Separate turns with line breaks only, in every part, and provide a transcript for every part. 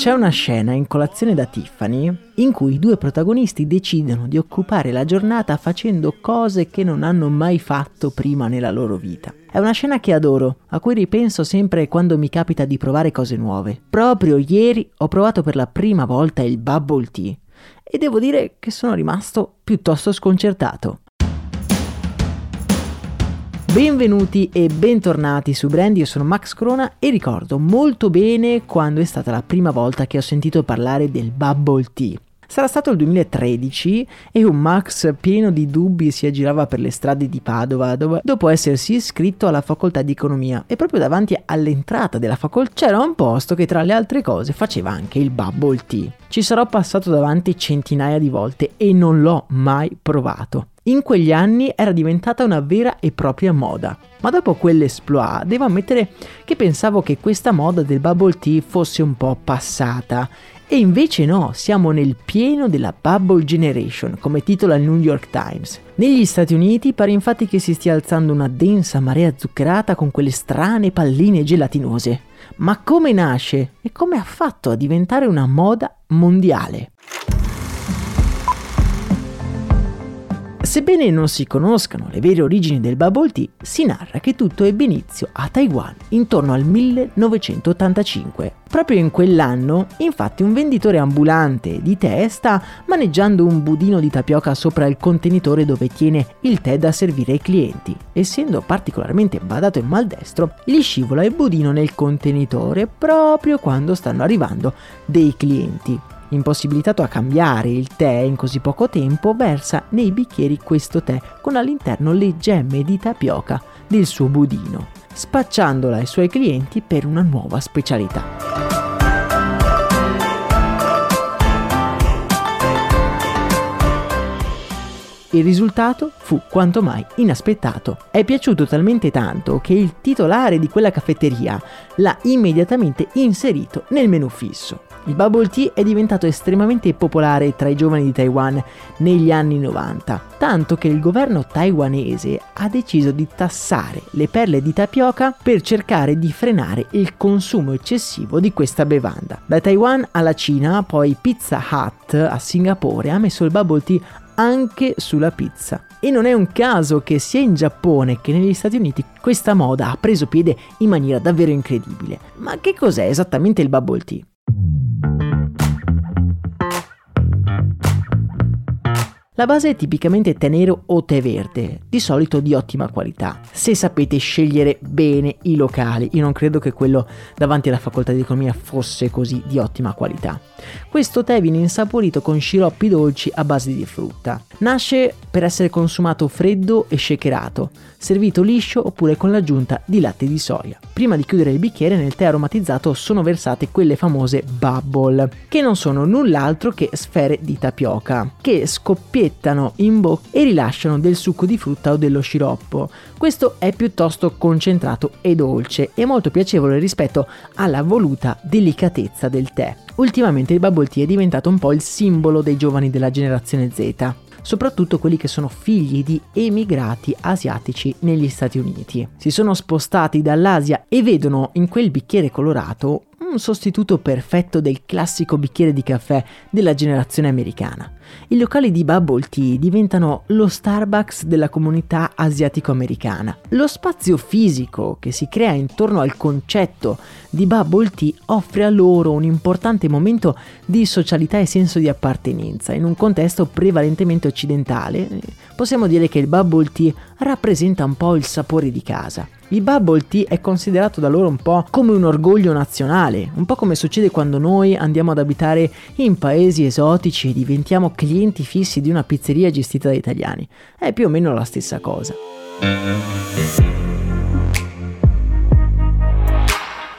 C'è una scena in colazione da Tiffany in cui i due protagonisti decidono di occupare la giornata facendo cose che non hanno mai fatto prima nella loro vita. È una scena che adoro, a cui ripenso sempre quando mi capita di provare cose nuove. Proprio ieri ho provato per la prima volta il bubble tea e devo dire che sono rimasto piuttosto sconcertato. Benvenuti e bentornati su Brand, io sono Max Corona e ricordo molto bene quando è stata la prima volta che ho sentito parlare del bubble tea. Sarà stato il 2013 e un Max pieno di dubbi si aggirava per le strade di Padova dove, dopo essersi iscritto alla facoltà di economia e proprio davanti all'entrata della facoltà c'era un posto che tra le altre cose faceva anche il bubble tea. Ci sarò passato davanti centinaia di volte e non l'ho mai provato. In quegli anni era diventata una vera e propria moda. Ma dopo quell'esploit devo ammettere che pensavo che questa moda del bubble tea fosse un po' passata. E invece no, siamo nel pieno della Bubble Generation, come titola il New York Times. Negli Stati Uniti pare infatti che si stia alzando una densa marea zuccherata con quelle strane palline gelatinose. Ma come nasce e come ha fatto a diventare una moda mondiale? Sebbene non si conoscano le vere origini del bubble tea, si narra che tutto ebbe inizio a Taiwan intorno al 1985. Proprio in quell'anno, infatti, un venditore ambulante di tè sta maneggiando un budino di tapioca sopra il contenitore dove tiene il tè da servire ai clienti. Essendo particolarmente badato e maldestro, gli scivola il budino nel contenitore proprio quando stanno arrivando dei clienti. Impossibilitato a cambiare il tè in così poco tempo, versa nei bicchieri questo tè con all'interno le gemme di tapioca del suo budino, spacciandola ai suoi clienti per una nuova specialità. Il risultato fu quanto mai inaspettato. È piaciuto talmente tanto che il titolare di quella caffetteria l'ha immediatamente inserito nel menù fisso. Il bubble tea è diventato estremamente popolare tra i giovani di Taiwan negli anni 90, tanto che il governo taiwanese ha deciso di tassare le perle di tapioca per cercare di frenare il consumo eccessivo di questa bevanda. Da Taiwan alla Cina, poi Pizza Hut a Singapore ha messo il bubble tea anche sulla pizza. E non è un caso che sia in Giappone che negli Stati Uniti questa moda ha preso piede in maniera davvero incredibile. Ma che cos'è esattamente il bubble tea? La base è tipicamente tè nero o tè verde, di solito di ottima qualità. Se sapete scegliere bene i locali, io non credo che quello davanti alla facoltà di economia fosse così di ottima qualità. Questo tè viene insaporito con sciroppi dolci a base di frutta. Nasce per essere consumato freddo e shakerato, servito liscio oppure con l'aggiunta di latte di soia. Prima di chiudere il bicchiere nel tè aromatizzato sono versate quelle famose bubble, che non sono null'altro che sfere di tapioca, che scoppiettano in bocca e rilasciano del succo di frutta o dello sciroppo. Questo è piuttosto concentrato e dolce e molto piacevole rispetto alla voluta delicatezza del tè. Ultimamente il bubble tea è diventato un po' il simbolo dei giovani della generazione Z. soprattutto quelli che sono figli di emigrati asiatici negli Stati Uniti. Si sono spostati dall'Asia e vedono in quel bicchiere colorato un sostituto perfetto del classico bicchiere di caffè della generazione americana. I locali di bubble tea diventano lo Starbucks della comunità asiatico-americana. Lo spazio fisico che si crea intorno al concetto di bubble tea offre a loro un importante momento di socialità e senso di appartenenza. In un contesto prevalentemente occidentale, possiamo dire che il bubble tea rappresenta un po' il sapore di casa. Il bubble tea è considerato da loro un po' come un orgoglio nazionale, un po' come succede quando noi andiamo ad abitare in paesi esotici e diventiamo clienti fissi di una pizzeria gestita da italiani. È più o meno la stessa cosa.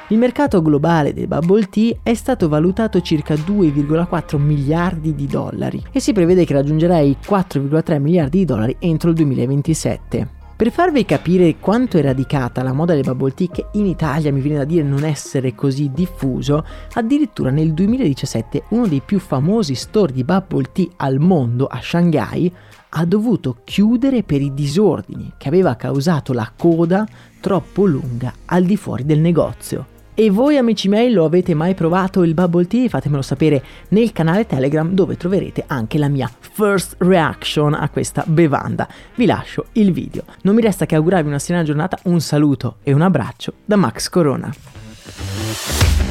Il mercato globale del bubble tea è stato valutato circa 2,4 miliardi di dollari e si prevede che raggiungerà i 4,3 miliardi di dollari entro il 2027. Per farvi capire quanto è radicata la moda del bubble tea, che in Italia mi viene da dire non essere così diffuso, addirittura nel 2017 uno dei più famosi store di bubble tea al mondo, a Shanghai, ha dovuto chiudere per i disordini che aveva causato la coda troppo lunga al di fuori del negozio. E voi amici miei lo avete mai provato il bubble tea? Fatemelo sapere nel canale Telegram dove troverete anche la mia first reaction a questa bevanda. Vi lascio il video. Non mi resta che augurarvi una serena giornata, un saluto e un abbraccio da Max Corona.